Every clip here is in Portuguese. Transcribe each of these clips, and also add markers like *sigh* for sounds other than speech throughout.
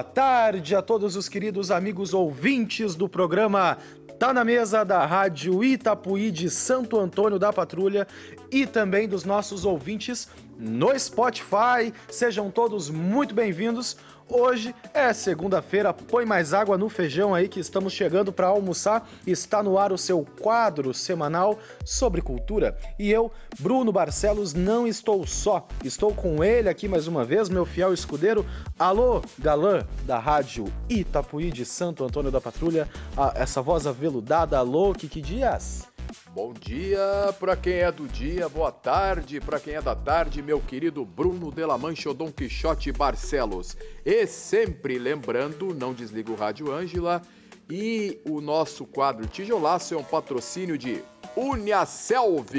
boa tarde a todos os queridos amigos ouvintes do programa Tá na Mesa da Rádio Itapuí de Santo Antônio da Patrulha e também dos nossos ouvintes no Spotify. Sejam todos muito bem-vindos. Hoje é segunda-feira, põe mais água no feijão aí que estamos chegando para almoçar. Está no ar o seu quadro semanal sobre cultura. E eu, Bruno Barcelos, não estou só. Estou com ele aqui mais uma vez, meu fiel escudeiro. Alô, galã da rádio Itapuí de Santo Antônio da Patrulha. Ah, essa voz aveludada, alô, Kiki Dias. Bom dia para quem é do dia, boa tarde para quem é da tarde, meu querido Bruno Delamanche ou Dom Quixote Barcelos. E sempre lembrando, não desliga o rádio Ângela e o nosso quadro Tijolaço é um patrocínio de Uniaselv.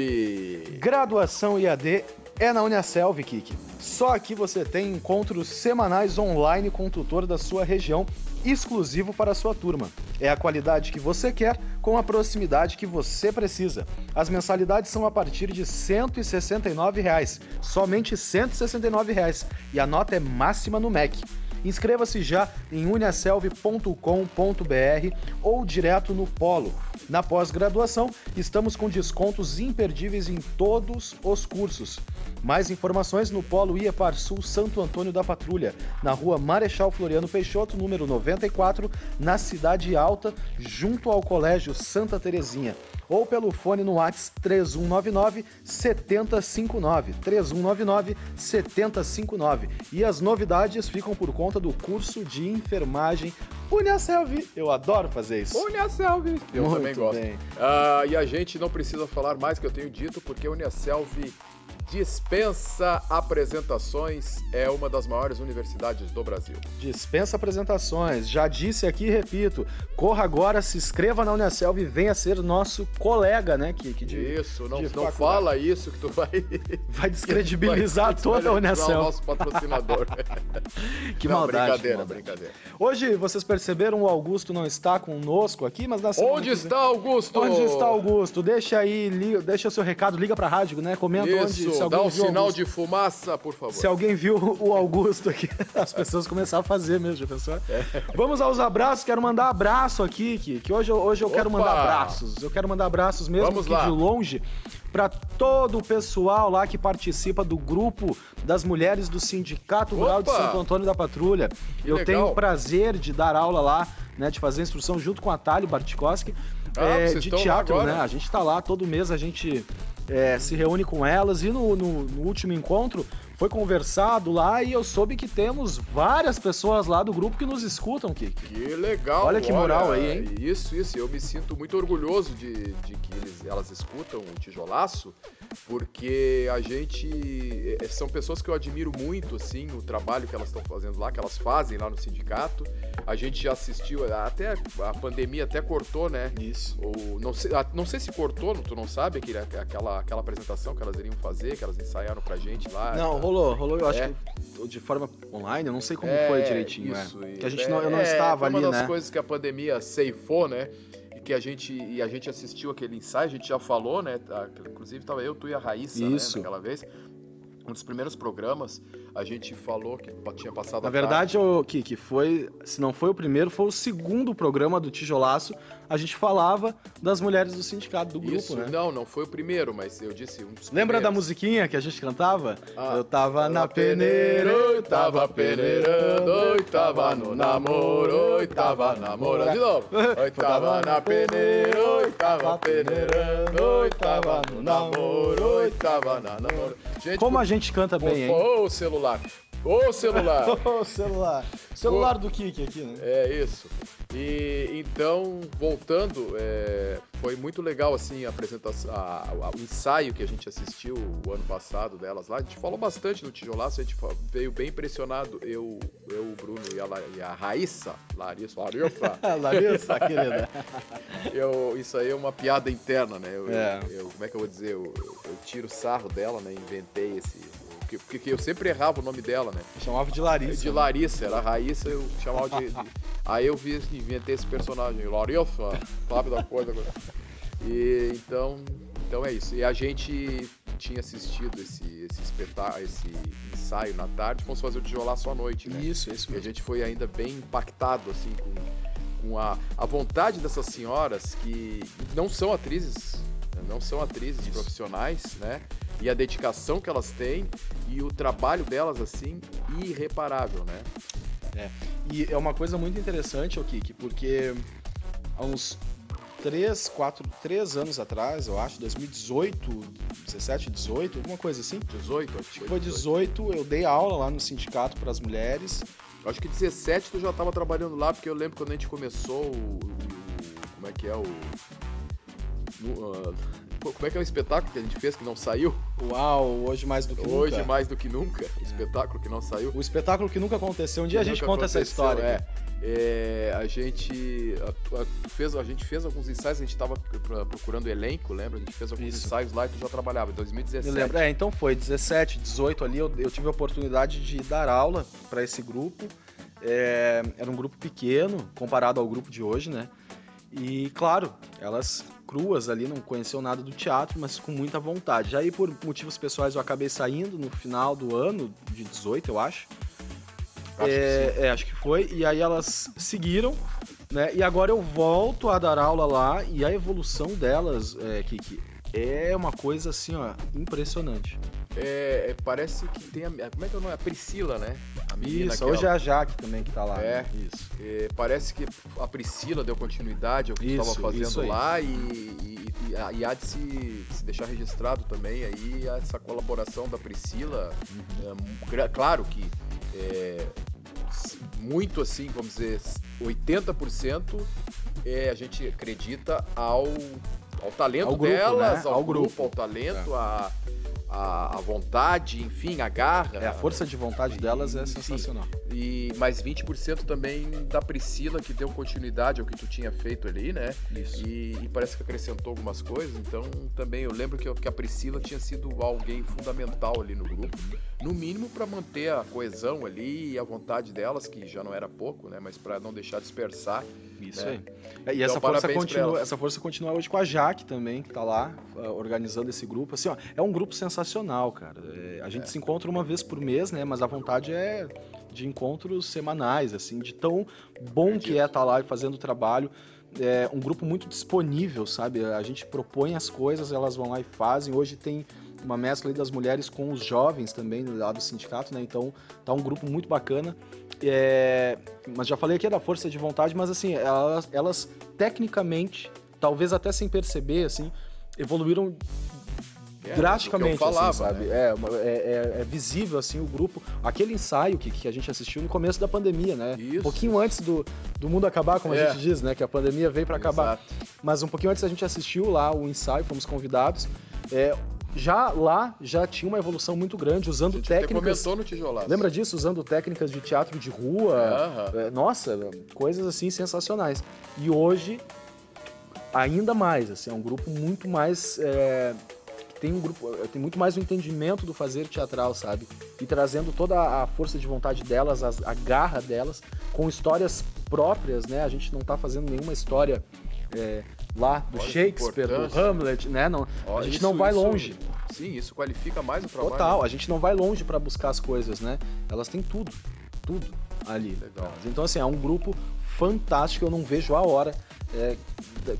Graduação IAD é na Uniaselv, Kiki. Só aqui você tem encontros semanais online com o tutor da sua região exclusivo para a sua turma. É a qualidade que você quer com a proximidade que você precisa. As mensalidades são a partir de 169 reais, somente 169 reais, e a nota é máxima no MEC. Inscreva-se já em uniaselv.com.br ou direto no Polo. Na pós-graduação, estamos com descontos imperdíveis em todos os cursos. Mais informações no Polo Iepar Sul Santo Antônio da Patrulha, na rua Marechal Floriano Peixoto, número 94, na Cidade Alta, junto ao Colégio Santa Terezinha. Ou pelo fone no WhatsApp 3199 7059. 3199 7059. E as novidades ficam por conta do curso de enfermagem Uniaselv. Eu adoro fazer isso. Uniaselv. Eu Muito também gosto. bem. Ah, e a gente não precisa falar mais que eu tenho dito, porque a Uniaselv dispensa apresentações, é uma das maiores universidades do Brasil. Dispensa apresentações. Já disse aqui e repito. Corra agora, se inscreva na Uniaselv e venha ser nosso colega, né, Kiki? De, Isso, não, de não fala isso que tu vai. *laughs* Vai descredibilizar vai toda a descredibilizar o nosso patrocinador. *laughs* Que Não, maldade. Brincadeira, maldade. brincadeira. Hoje vocês perceberam o Augusto não está conosco aqui, mas na Onde vem- está Augusto? Onde está Augusto? Deixa aí, liga, deixa o seu recado, liga pra rádio, né? Comenta onde Se dá alguém um viu o sinal Augusto. de fumaça, por favor. Se alguém viu o Augusto aqui, as pessoas começaram a fazer mesmo, pensou? É. Vamos aos abraços, quero mandar abraço aqui, que, que hoje, eu- hoje eu quero Opa! mandar abraços. Eu quero mandar abraços mesmo Vamos que lá. de longe para todo o pessoal lá que participa do grupo das mulheres do Sindicato Rural de! Santo Antônio da Patrulha. Que eu legal. tenho o prazer de dar aula lá, né, de fazer instrução junto com a Thalie Bartikoski, Ah, é, de teatro, agora? né? A gente tá lá todo mês, a gente é, se reúne com elas e no, no- no último encontro foi conversado lá e eu soube que temos várias pessoas lá do grupo que nos escutam, Kiki. Que legal. Olha que moral aí, hein? Isso, isso. Eu me sinto muito orgulhoso de, de que eles, elas escutam o tijolaço, porque a gente. eh, São pessoas que eu admiro muito, assim, o trabalho que elas estão fazendo lá, que elas fazem lá no sindicato. A gente já assistiu, até a pandemia até cortou, né? Isso. Ou, não, sei, não sei se cortou, tu não sabe aquele, aquela, aquela apresentação que elas iriam fazer, que elas ensaiaram pra gente lá. Não, rolou, rolou, eu acho É. que de forma online, eu não sei como É, foi direitinho, isso, é. Que a gente é, não, eu não é, estava ali, uma das né? coisas que a pandemia ceifou, né? Que a gente e a gente assistiu aquele ensaio, a gente já falou, né? Ah, Inclusive tava eu, tu e a Raíssa, Isso. né, naquela vez. Um dos primeiros programas, a gente falou que tinha passado Na a verdade, o Kiki, foi, se não foi o primeiro, foi o segundo programa do Tijolaço. A gente falava das mulheres do sindicato, do grupo, Isso, né? não, não foi o primeiro, mas eu disse um dos Lembra da musiquinha que a gente cantava? Ah, eu tava na peneira, eu tava peneirando, eu tava no namoro, eu tava namorando. De novo. Eu tava na peneira, eu tava peneirando, eu tava no namoro, eu tava na namoro. Gente, Como a gente canta bem, hein? Ô, celular. Ô, celular. *laughs* O celular. Celular do Kiki aqui, né? É isso. E então, voltando, é, foi muito legal assim a apresentação, a- o ensaio que a gente assistiu o ano passado delas lá. A gente falou bastante no tijolaço, a gente veio bem impressionado. Eu, eu o Bruno e a, La- e a Raíssa, Larissa, Larissa, *laughs* Larissa, querida. *laughs* eu, isso aí é uma piada interna, né? Eu, É. eu- eu- como é que eu vou dizer? Eu, eu tiro sarro dela, né? Inventei esse. Porque, porque eu sempre errava o nome dela, né? Chamava de Larissa. De Larissa, era a Raíssa, eu chamava de. de- Aí eu vi, inventei esse personagem, Larissa, sabe da coisa. E então, então é isso. E a gente tinha assistido esse, esse espetáculo, esse ensaio na tarde, fomos fazer o tijolaço à noite, né? Isso, isso E a gente foi ainda bem impactado, assim, com, com a, a vontade dessas senhoras que não são atrizes, né? não são atrizes profissionais, né? E a dedicação que elas têm e o trabalho delas, assim, irreparável, né? E é uma coisa muito interessante, o Kiki, porque há uns 3, 4, 3 anos atrás, eu acho, 2018, 17, 18, alguma coisa assim. 18, acho que Foi 18, eu dei aula lá no sindicato para as mulheres. Eu Acho que 17 tu já estava trabalhando lá, porque eu lembro quando a gente começou o. o- como é que é o. no, pô, como é que é o espetáculo que a gente fez que não saiu? Uau, hoje mais do que Hoje nunca. mais do que nunca. O espetáculo que não saiu. O espetáculo que nunca aconteceu. Um dia a Que gente nunca conta essa história. É. É, a gente a, a- fez, a gente fez alguns ensaios, a gente estava procurando elenco, lembra? A gente fez alguns Isso. ensaios lá e tu já trabalhava, em 2017. Me lembro. É, então foi 17, 18 ali, eu, eu tive a oportunidade de dar aula para esse grupo. É, era um grupo pequeno comparado ao grupo de hoje, né? E claro, elas cruas ali, não conheciam nada do teatro, mas com muita vontade. Já aí, por motivos pessoais, eu acabei saindo no final do ano, de 18, eu acho. Acho que é, é, acho que foi. E aí elas seguiram, né? E agora eu volto a dar aula lá e a evolução delas, é, Kiki, é uma coisa assim, ó, impressionante. É, é, parece que tem a. Como é que é o nome? A Priscila, né? A menina Isso, hoje é a Jaque também que tá lá. É. né? Isso. é, parece que a Priscila deu continuidade ao que estava fazendo lá e, e, e, a- e há de se, se deixar registrado também aí essa colaboração da Priscila. Uhum. É, claro que é, muito assim, vamos dizer, 80% é, a gente acredita ao, ao talento Ao grupo, delas, né? ao, Ao grupo, grupo. ao talento, à a, a vontade, enfim, a garra. É, a força de vontade delas é Sim. sensacional. E mais 20% também da Priscila, que deu continuidade ao que tu tinha feito ali, né? Isso. E, e parece que acrescentou algumas coisas. Então, também eu lembro que, que a Priscila tinha sido alguém fundamental ali no grupo. No mínimo para manter a coesão ali e a vontade delas, que já não era pouco, né? Mas para não deixar dispersar. Isso né? aí. É, e Então, essa força, continua, essa força continua hoje com a Jaque também, que tá lá ah, organizando esse grupo. Assim, ó, é um grupo sensacional, cara. É, a gente se encontra uma vez por mês, né? Mas a vontade é de encontros semanais, assim, de tão bom que é estar lá e fazendo o trabalho. É um grupo muito disponível, sabe? A gente propõe as coisas, elas vão lá e fazem. Hoje tem uma mescla das mulheres com os jovens também lá do sindicato, né? Então tá um grupo muito bacana. É, mas já falei aqui da força de vontade, mas assim, elas, elas tecnicamente, talvez até sem perceber, assim, evoluíram É, drasticamente, que eu falava, assim, sabe? né? É, é, é- é visível, assim, o grupo. Aquele ensaio que, que a gente assistiu no começo da pandemia, né? Isso. Um pouquinho antes do, do mundo acabar, como É. a gente diz, né? Que a pandemia veio para acabar. Mas um pouquinho antes a gente assistiu lá o ensaio, fomos convidados. É, já lá já tinha uma evolução muito grande, A usando técnicas. comentou no tijolaço. Lembra disso? Usando técnicas de teatro de rua. É, Nossa, coisas assim sensacionais. E hoje, ainda mais, assim, é um grupo muito mais. é, tem um grupo. Tem muito mais o entendimento do fazer teatral, sabe? E trazendo toda a força de vontade delas, as- a garra delas, com histórias próprias, né? A gente não tá fazendo nenhuma história. é, lá do Olha Shakespeare, do. Hamlet, né? Não, Ó, a gente isso- não vai isso- longe. Sim, isso qualifica mais o trabalho. Total, a gente não vai longe para buscar as coisas, né? Elas têm tudo, tudo ali. Legal. Então, assim, é um grupo fantástico, eu não vejo a hora é,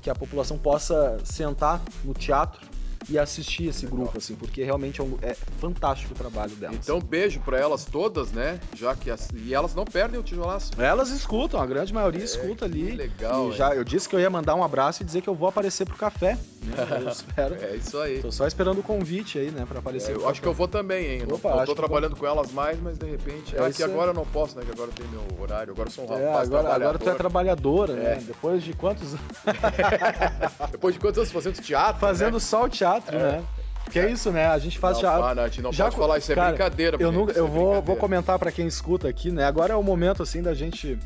que a população possa sentar no teatro e assistir esse Legal. grupo, assim, porque realmente é, um- é fantástico o trabalho delas. Então, beijo pra elas todas, né? Já que as... E elas não perdem o tijolaço. Elas escutam, a grande maioria escuta É, que ali. legal, E já, eu disse que eu ia mandar um abraço e dizer que eu vou aparecer pro café. né? Eu *laughs* espero. É isso aí. Tô só esperando o convite aí, né, pra aparecer. É, pro eu acho que café. eu vou também, hein? Opa, não acho tô que trabalhando com elas mais, mas de repente. É ah, que agora eu não posso, né? Que agora tem meu horário. Agora eu sou um É, rapaz agora, agora tu é trabalhador. trabalhadora, né? É. Depois de quantos *laughs* Depois de quantos anos fazendo teatro? fazendo né? só o teatro, né? Que é isso, né? A gente faz não, teatro. ah, não, a gente não já pode falar, isso é cara, brincadeira. Eu, nunca, isso eu é vou, vou comentar pra quem escuta aqui, né? Agora é o momento, assim, da gente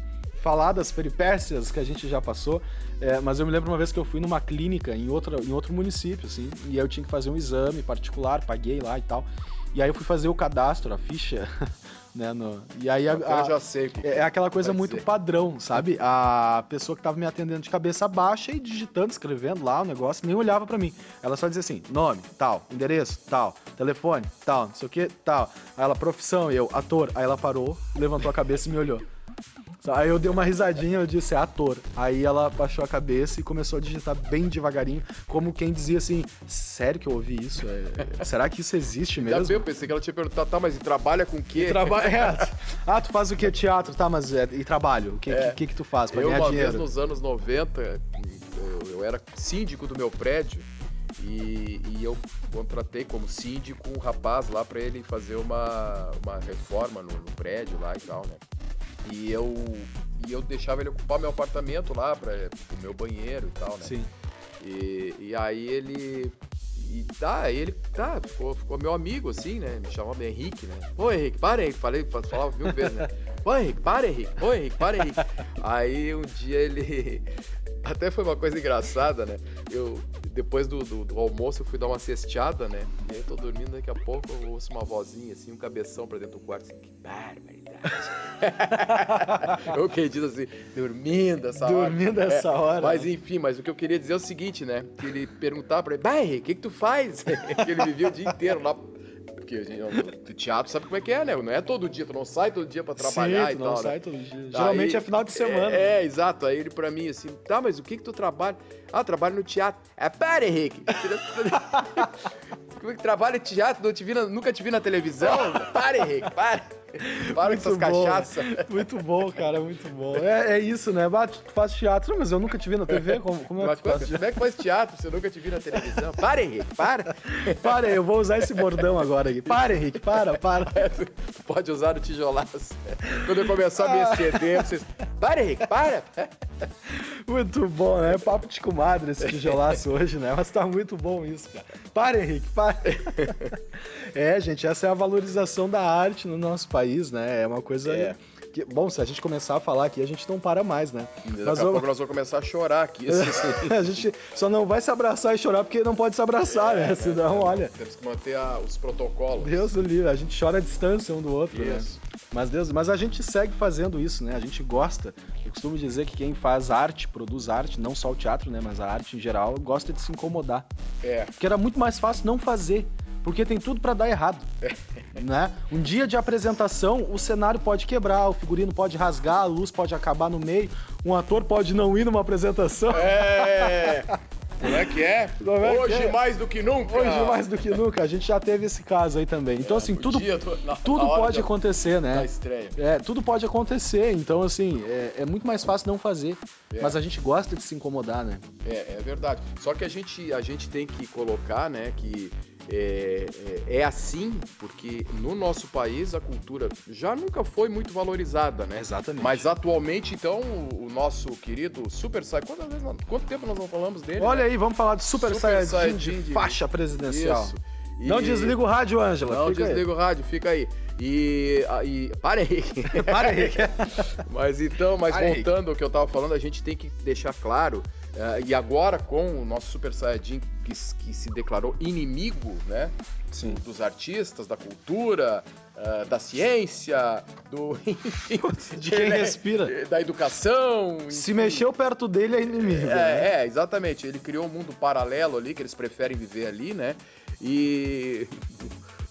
falar das peripécias que a gente já passou. É, mas eu me lembro uma vez que eu fui numa clínica em, outra, em outro município, assim, e aí eu tinha que fazer um exame particular, paguei lá e tal. E aí eu fui fazer o cadastro, a ficha *laughs* né? No... E aí a, Eu já sei. é, é aquela coisa muito padrão, sabe? A pessoa que tava me atendendo de cabeça baixa e digitando, escrevendo lá o negócio, nem olhava pra mim. Ela só dizia assim: nome, tal, endereço, tal, telefone, tal, não sei o que, tal. Aí ela, profissão, e eu, ator. Aí ela parou, levantou a cabeça e me olhou. Aí eu dei uma risadinha, eu disse, é ator. Aí ela baixou a cabeça e começou a digitar bem devagarinho, como quem dizia assim, sério que eu ouvi isso? É- será que isso existe Ainda mesmo? bem, eu pensei que ela tinha perguntado, tá, mas e trabalha com o quê? Traba... é. Ah, tu faz o que? Teatro, tá, mas é, e trabalho? O que, É. que, que, que tu faz pra Eu, ganhar uma dinheiro? vez nos anos 90, eu, eu era síndico do meu prédio e, e eu contratei como síndico um rapaz lá pra ele fazer uma, uma reforma no, no prédio lá e tal, né? E eu, e eu deixava ele ocupar meu apartamento lá, para o meu banheiro e tal, né? Sim. E, e aí ele. E tá, ele tá, ficou, ficou meu amigo, assim, né? Me chamava Henrique, né? Ô Henrique, para Henrique, falei, falava mil vezes, né? Ô Henrique, para Henrique, ô Henrique, para Henrique. Aí um dia ele. *laughs* Até foi uma coisa engraçada, né? Eu, depois do, do, do almoço, eu fui dar uma cesteada, né? E aí eu tô dormindo, daqui a pouco eu ouço uma vozinha, assim, um cabeção pra dentro do quarto, assim, que barbaridade. *laughs* eu que diz assim, dormindo essa hora. Dormindo É, essa hora. mas né? enfim, mas o que eu queria dizer é o seguinte, né? Que ele perguntava pra ele, Henrique, o que, que tu faz? *laughs* que ele vivia o dia inteiro lá. Porque a gente, o teatro sabe como é que é, né? Não é todo dia, tu não sai todo dia pra trabalhar Sim, e tu não tal. sai né? todo dia. Tá, Geralmente aí- é final de semana. É, é, exato. Aí ele pra mim assim, tá, mas o que que tu trabalha? Ah, trabalho no teatro. É, para, Henrique. *laughs* Como é que trabalha teatro? Não te vi na- nunca te vi na televisão? Para, Henrique, para. *laughs* Para com essas Muito bom. cachaças. *laughs* Muito bom, cara, muito bom. É, é isso, né? Bah, tu faz teatro, mas eu nunca te vi na TV. Como, como é que como como é que faz teatro se eu nunca te vi na televisão? *laughs* Para, Henrique, para. Para, eu vou usar esse bordão agora aqui. Para, Henrique, para, para. Pode usar no tijolaço. Quando eu começar a me exceder, vocês. Para, Henrique, para! Muito bom, né? Papo de comadre esse tijolaço hoje, né? Mas tá muito bom isso, cara. Para, Henrique, para. *laughs* É, gente, essa é a valorização da arte no nosso país, né? É uma coisa. É. Que, bom, se a gente começar a falar aqui, a gente não para mais, né? Daqui Mas a pouco nós vamos começar a chorar aqui. assim. *laughs* a gente só não vai se abraçar e chorar porque não pode se abraçar, né? *laughs* Senão, olha, Temos que manter a- os protocolos. Deus do livre, a gente chora a distância um do outro, né? Isso. Mas Deus, mas a gente segue fazendo isso, né? A gente gosta. Eu costumo dizer que quem faz arte, produz arte, não só o teatro, né, mas a arte em geral, gosta de se incomodar. É. Porque era muito mais fácil não fazer, porque tem tudo pra dar errado. Né? Um dia de apresentação, o cenário pode quebrar, o figurino pode rasgar, a luz pode acabar no meio, um ator pode não ir numa apresentação. É! *laughs* Como é que é? É que Hoje é? mais do que nunca! Hoje mais do que nunca, a gente já teve esse caso aí também. Então assim, O tudo dia na- tudo na pode da- acontecer, Da né? estreia. É, tudo pode acontecer, então assim, é, é muito mais fácil não fazer. É. Mas a gente gosta de se incomodar, né? É, é verdade. Só que a gente, a gente tem que colocar, né, que é, é, é assim, porque no nosso país a cultura já nunca foi muito valorizada, né? Exatamente. Mas atualmente, então, o, o nosso querido Super Saiyajin, quantas vezes nós- quanto tempo nós não falamos dele? Olha né? aí, vamos falar de Super, Super Saiyajin, Saiyajin de de- faixa presidencial. Isso. Não E- desliga o rádio, Ângela. Não aí. desliga o rádio, fica aí. E, e para aí. *laughs* Para, Henrique. *laughs* Mas então, mas Para, voltando ao que eu tava falando, a gente tem que deixar claro, eh, e agora com o nosso Super Saiyajin que, que se declarou inimigo, né? Sim. Dos artistas, da cultura, eh, da ciência, do. *laughs* enfim, De quem né, respira. Da educação. Se enfim. mexeu perto dele é inimigo. né? É, é, exatamente. Ele criou um mundo paralelo ali, que eles preferem viver ali, né? E.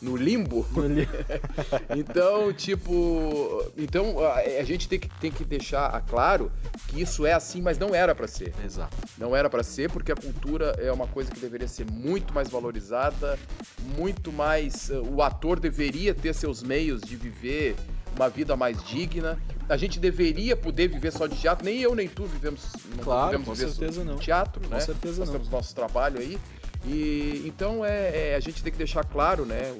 No limbo. *laughs* Então, tipo. Então, a, gente tem que, tem que deixar claro que isso é assim, mas não era pra ser. Exato. Não era pra ser, porque a cultura é uma coisa que deveria ser muito mais valorizada, muito mais. eh, O ator deveria ter seus meios de viver uma vida mais digna. A gente deveria poder viver só de teatro. Nem eu nem tu vivemos. Claro, podemos com só certeza de não. teatro, Com né? certeza Nós não. temos nosso trabalho aí. E então é, é, a gente tem que deixar claro, né?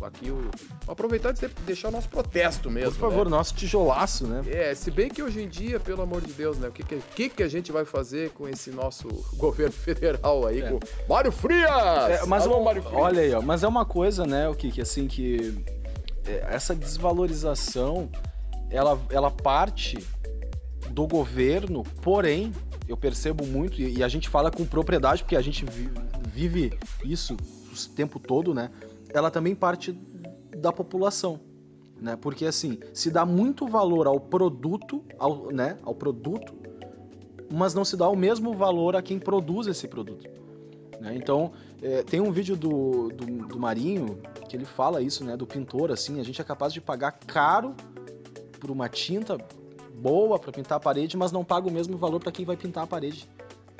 O, aqui o aproveitar de deixar o nosso protesto mesmo. Por favor, né? nosso tijolaço, né? É, se bem que hoje em dia, pelo amor de Deus, né? O que, que, que, que a gente vai fazer com esse nosso *laughs* governo federal aí, É. com Mário Frias? É, mas Alô, o- Mário Frias. olha aí, ó, mas é uma coisa, né, o que assim que é, essa desvalorização ela, ela parte do governo, porém eu percebo muito e, e a gente fala com propriedade porque a gente vi- vive isso o tempo todo, né? Ela também parte da população. né? Porque assim, se dá muito valor ao produto, ao, né, ao produto, mas não se dá o mesmo valor a quem produz esse produto. Né? Então, é, tem um vídeo do, do, do, Marinho que ele fala isso, né? Do pintor, assim, a gente é capaz de pagar caro por uma tinta boa para pintar a parede, mas não paga o mesmo valor para quem vai pintar a parede.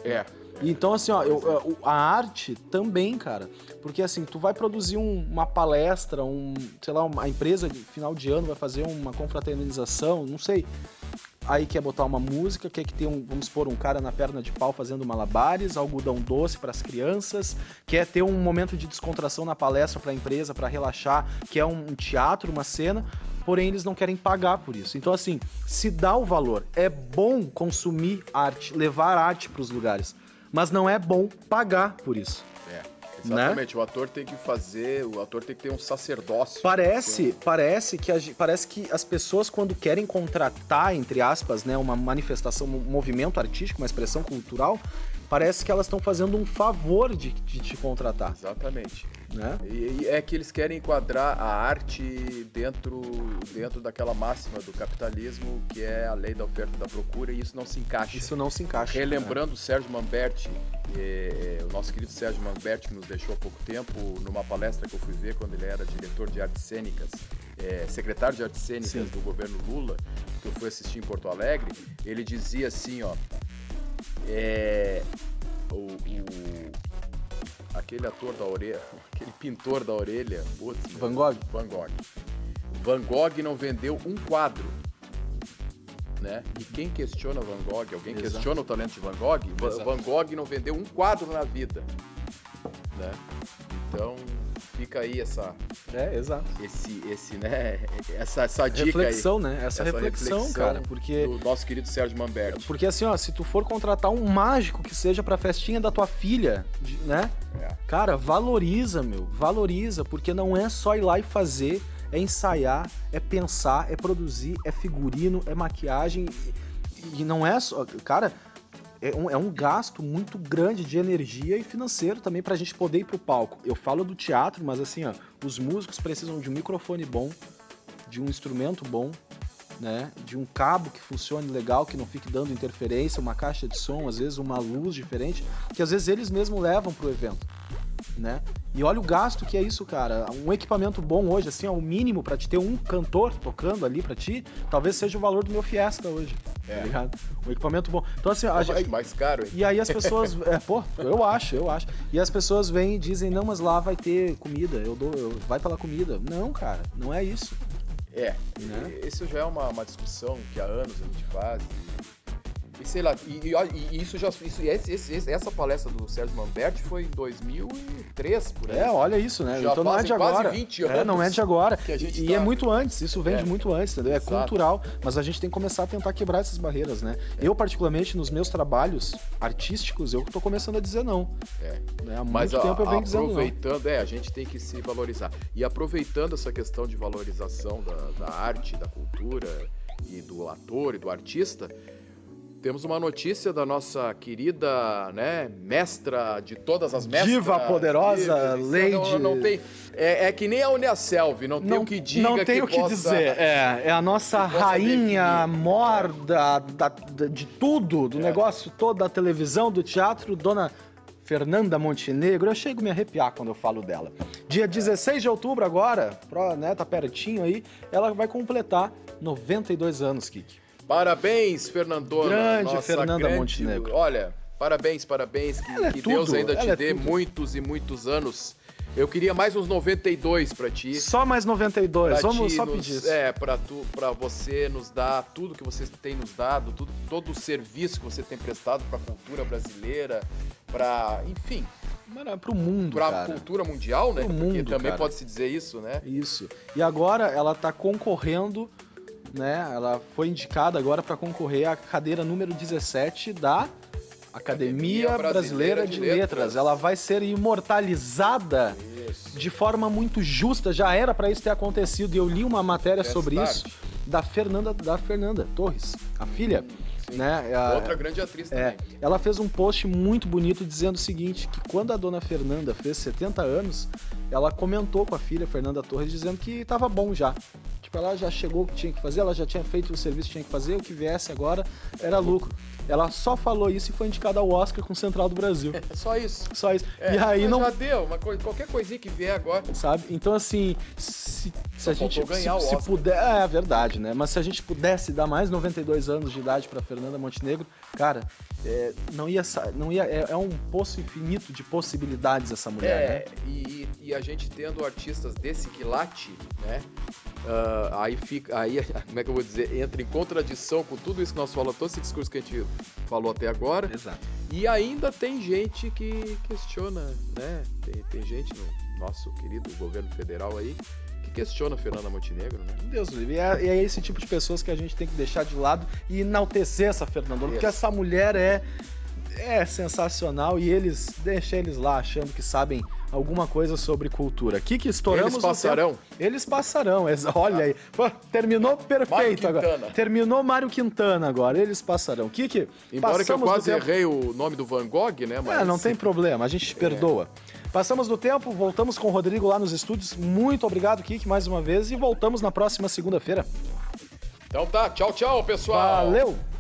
É. Então, assim, ó, eu, a arte também, cara. Porque, assim, tu vai produzir um, uma palestra, um, sei lá, uma empresa final de ano vai fazer uma confraternização, não sei aí quer botar uma música, quer que tenha um, vamos supor, um cara na perna de pau fazendo malabares, algodão doce para as crianças, quer ter um momento de descontração na palestra para a empresa, para relaxar, quer um teatro, uma cena, porém eles não querem pagar por isso. Então assim, se dá o valor, é bom consumir arte, levar arte para os lugares, mas não é bom pagar por isso. Exatamente, né? o ator tem que fazer, o ator tem que ter um sacerdócio. Parece, um... parece que a, parece que as pessoas quando querem contratar, entre aspas, né, uma manifestação, um movimento artístico, uma expressão cultural, parece que elas estão fazendo um favor de, de te contratar. Exatamente. Né? E, e, é que eles querem enquadrar a arte dentro, dentro daquela máxima do capitalismo, que é a lei da oferta e da procura, e isso não se encaixa. Isso não se encaixa. Relembrando né? o Sérgio Mamberti, é, é, o nosso querido Sérgio Mamberti, que nos deixou há pouco tempo, numa palestra que eu fui ver quando ele era diretor de artes cênicas, é, secretário de artes cênicas Sim. do governo Lula, que eu fui assistir em Porto Alegre, ele dizia assim, ó, é, o, o, aquele ator da orelha, *laughs* aquele pintor da orelha, putz, Van Gogh. Van Gogh. Van Gogh não vendeu um quadro. Né? E quem questiona Van Gogh, alguém Exato. questiona o talento de Van Gogh, Exato. Van Gogh não vendeu um quadro na vida. Né? Então, fica aí essa é exato. esse esse né essa essa dica reflexão aí, né? Essa, essa reflexão, reflexão, cara porque do nosso querido Sérgio Mamberti porque assim ó se tu for contratar um mágico que seja para festinha da tua filha né? É. cara valoriza meu valoriza porque não é só ir lá e fazer é ensaiar é pensar é produzir é figurino é maquiagem e não é só cara é um, é um gasto muito grande de energia e financeiro também para a gente poder ir pro palco. Eu falo do teatro, mas assim, ó, os músicos precisam de um microfone bom, de um instrumento bom, né? De um cabo que funcione legal, que não fique dando interferência, uma caixa de som, às vezes uma luz diferente, que às vezes eles mesmos levam pro evento né? E olha o gasto que é isso, cara. Um equipamento bom hoje, assim, é o mínimo para te ter um cantor tocando ali para ti, talvez seja o valor do meu Fiesta hoje. Tá é. Tá ligado? Um equipamento bom. Então, assim, a, gente, mais caro, hein? E aí as pessoas. *laughs* é, pô, eu acho, eu acho. E as pessoas vêm e dizem, não, mas lá vai ter comida, eu dou, eu, vai pela comida. Não, cara, não é isso. É, né? isso já é uma, uma discussão que há anos a gente faz. E sei lá, e, e, e isso já. Isso, esse, esse, essa palestra do Sérgio Mamberti foi em 2003, por aí. É, olha isso, né? Já então não é de agora. 20 anos é, não é de agora. e, tá... é muito antes, isso vem é. de muito antes, entendeu? É Exato. cultural, mas a gente tem que começar a tentar quebrar essas barreiras, né? É. Eu, particularmente, nos meus trabalhos artísticos, eu tô começando a dizer não. É. Né? Há mas muito a, tempo eu venho dizendo não. Aproveitando, é, a gente tem que se valorizar. E aproveitando essa questão de valorização da, da arte, da cultura e do ator e do artista, temos uma notícia da nossa querida, né, mestra de todas as mestras. Diva poderosa, Lady. Não, não tem, é, é, que nem a Uniaselv, não, não tem o que diga Não tem o que possa, dizer, é, é a nossa rainha morda da, da, de tudo, do é. negócio todo, da televisão, do teatro, dona Fernanda Montenegro. Eu chego a me arrepiar quando eu falo dela. Dia 16 de outubro agora, né, tá pertinho aí, ela vai completar 92 anos, Kiki. Parabéns, Fernandona. Grande Fernanda grande, Montenegro. Olha, parabéns, parabéns. Que, é que Deus ainda te é dê tudo. muitos e muitos anos. Eu queria mais uns 92 para ti. Só mais 92, pra vamos só nos, pedir isso. É, para tu, para você nos dar tudo que você tem nos dado, tudo, todo o serviço que você tem prestado para a cultura brasileira, para, enfim, para o mundo, para a cultura mundial, né? Pro Porque mundo, também cara. pode se dizer isso, né? Isso. E agora ela está concorrendo né? Ela foi indicada agora para concorrer à cadeira número 17 da Academia, Academia Brasileira, Brasileira, de, Letras. Letras. Ela vai ser imortalizada isso. de forma muito justa. Já era para isso ter acontecido e eu li uma matéria sobre isso. da Fernanda, da Fernanda Torres, a filha. Sim. Né? A, Outra grande atriz é, também. Ela fez um post muito bonito dizendo o seguinte: que quando a dona Fernanda fez 70 anos, ela comentou com a filha, Fernanda Torres, dizendo que estava bom já. Tipo, ela já chegou o que tinha que fazer, ela já tinha feito o serviço que tinha que fazer, o que viesse agora era lucro. Ela só falou isso e foi indicada ao Oscar com Central do Brasil. É, *laughs* só isso. Só isso. É, e aí não. Já deu, uma coisa, qualquer coisinha que vier agora. Sabe? Então, assim, se, se a gente. Ganhar se, o Oscar. se puder. É, é verdade, né? Mas se a gente pudesse dar mais 92 anos de idade para Fernanda Montenegro, cara, é, não ia. Não ia é, é, um poço infinito de possibilidades essa mulher. É, né? e, e a gente tendo artistas desse quilate, né? Uh, aí fica, aí, *laughs* como é que eu vou dizer, entra em contradição com tudo isso que nós falamos, todo esse discurso que a gente falou até agora. Exato. E ainda tem gente que questiona, né? Tem, tem gente no nosso querido governo federal aí que questiona Fernanda Montenegro, né? Deus livre. E é, é, esse tipo de pessoas que a gente tem que deixar de lado e enaltecer essa Fernanda, porque essa mulher é é sensacional e eles deixam eles lá achando que sabem alguma coisa sobre cultura. Aqui que estouramos. Eles passarão. Eles passarão. Olha aí. Pô, terminou perfeito agora. Terminou Mário Quintana agora. Eles passarão. Kiki, Embora que eu quase errei o nome do Van Gogh, né? Mas... É, não tem problema. A gente te perdoa. Passamos do tempo, voltamos com o Rodrigo lá nos estúdios. Muito obrigado, Kiki, mais uma vez. E voltamos na próxima segunda-feira. Então tá. Tchau, tchau, pessoal. Valeu.